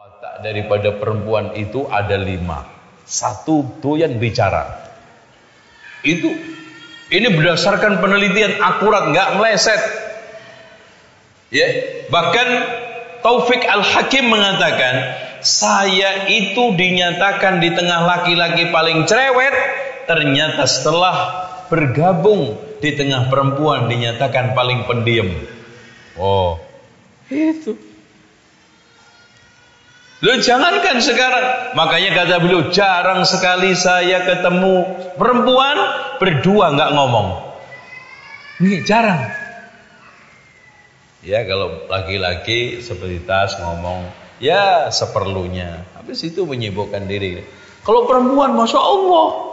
Watak daripada perempuan itu ada lima. Satu doyan bicara. Itu ini berdasarkan penelitian akurat, nggak meleset. Ya, bahkan Taufik Al-Hakim mengatakan, saya itu dinyatakan di tengah laki-laki paling cerewet, ternyata setelah bergabung di tengah perempuan dinyatakan paling pendiam. Oh, itu. Lu jangankan sekarang. Makanya kata beliau, jarang sekali saya ketemu perempuan berdua nggak ngomong. Ini jarang. Ya kalau laki-laki seperti tas ngomong, ya seperlunya. Habis itu menyibukkan diri. Kalau perempuan, masya Allah,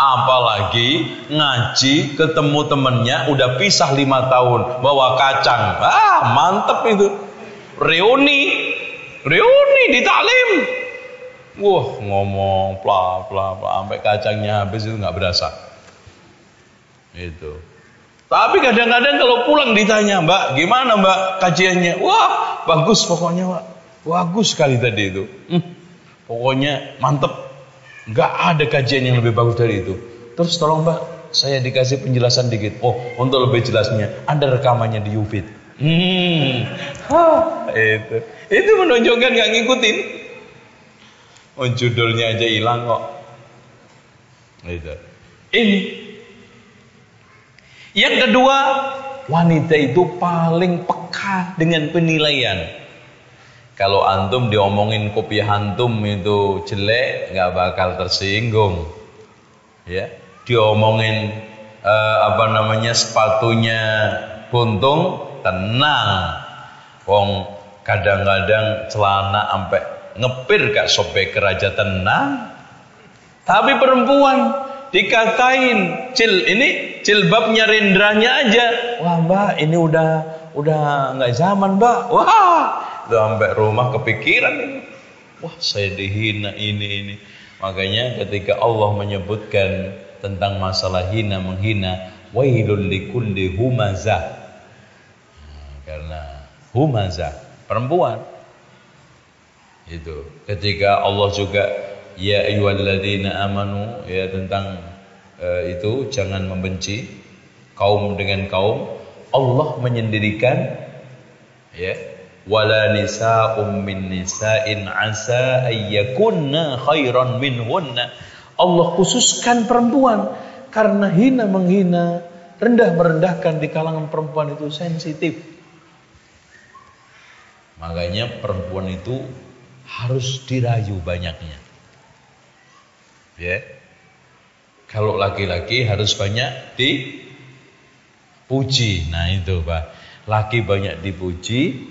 apalagi ngaji ketemu temennya udah pisah lima tahun bawa kacang ah mantep itu reuni reuni di taklim. Wah, ngomong pla pla pla sampai kacangnya habis itu nggak berasa. Itu. Tapi kadang-kadang kalau pulang ditanya, Mbak, gimana Mbak kajiannya? Wah, bagus pokoknya, Mbak. Bagus sekali tadi itu. Hmm, pokoknya mantep. Nggak ada kajian yang lebih bagus dari itu. Terus tolong Mbak, saya dikasih penjelasan dikit. Oh, untuk lebih jelasnya, ada rekamannya di Ufit. Hmm, ah, itu. Itu menunjukkan nggak ngikutin. Oh judulnya aja hilang kok. Itu. Ini. Yang kedua, wanita itu paling peka dengan penilaian. Kalau antum diomongin kopi antum itu jelek, nggak bakal tersinggung. Ya, diomongin uh, apa namanya sepatunya buntung, tenang. Wong kadang-kadang celana sampai ngepir kak sobek keraja tenang. Tapi perempuan dikatain cil ini jilbabnya rendranya aja. Wah mbak ini udah udah nggak zaman mbak. Wah sampai rumah kepikiran ini. Wah saya dihina ini ini. Makanya ketika Allah menyebutkan tentang masalah hina menghina wailul likulli humazah karena humazah perempuan. Itu. Ketika Allah juga ya ayyuhalladzina amanu ya tentang uh, itu jangan membenci kaum dengan kaum. Allah menyendirikan ya wala nisa'um min nisa'in asa ayyakunna khairan minhunna. Allah khususkan perempuan karena hina menghina, rendah merendahkan di kalangan perempuan itu sensitif. Makanya perempuan itu harus dirayu banyaknya. Ya. Kalau laki-laki harus banyak dipuji. Nah itu Pak. Laki banyak dipuji,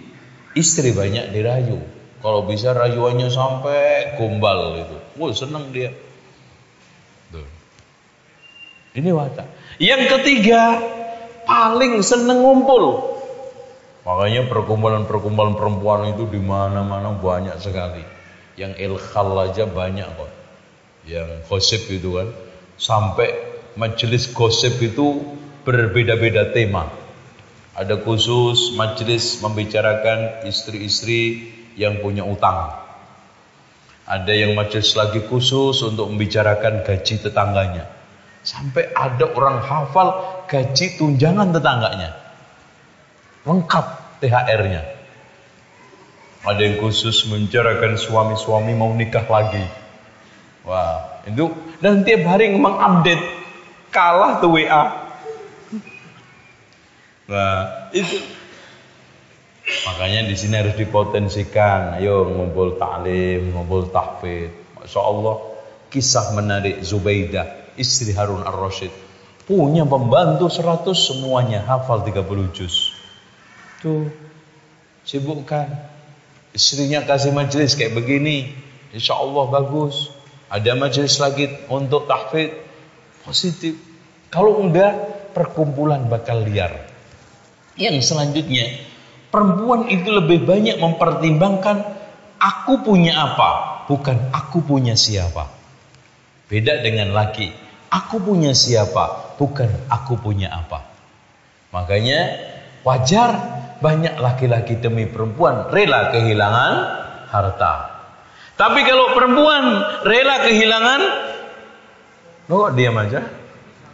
istri banyak dirayu. Kalau bisa rayuannya sampai gombal itu. Wah senang dia. Tuh. Ini watak. Yang ketiga, paling seneng ngumpul. Makanya perkumpulan-perkumpulan perempuan itu di mana-mana banyak sekali. Yang ilkhal aja banyak kok. Yang gosip itu kan. Sampai majelis gosip itu berbeda-beda tema. Ada khusus majelis membicarakan istri-istri yang punya utang. Ada yang majelis lagi khusus untuk membicarakan gaji tetangganya. Sampai ada orang hafal gaji tunjangan tetangganya lengkap THR-nya. Ada yang khusus mencarakan suami-suami mau nikah lagi. Wah, itu dan tiap hari memang update kalah tuh WA. Nah, itu makanya di sini harus dipotensikan. Ayo ngumpul taklim, ngumpul tahfidz. Masya Allah, kisah menarik Zubaidah, istri Harun ar-Rasyid. Punya pembantu 100 semuanya hafal 30 juz. Tuh, sibukkan. Istrinya kasih majelis kayak begini. Insya Allah bagus. Ada majelis lagi untuk tahfidz. Positif. Kalau enggak, perkumpulan bakal liar. Yang selanjutnya, perempuan itu lebih banyak mempertimbangkan aku punya apa, bukan aku punya siapa. Beda dengan laki. Aku punya siapa, bukan aku punya apa. Makanya wajar banyak laki-laki demi perempuan rela kehilangan harta. Tapi kalau perempuan rela kehilangan, lo kok diam aja?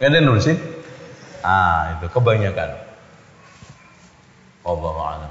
Gak ada nulisin? Ah, itu kebanyakan. Allah a'lam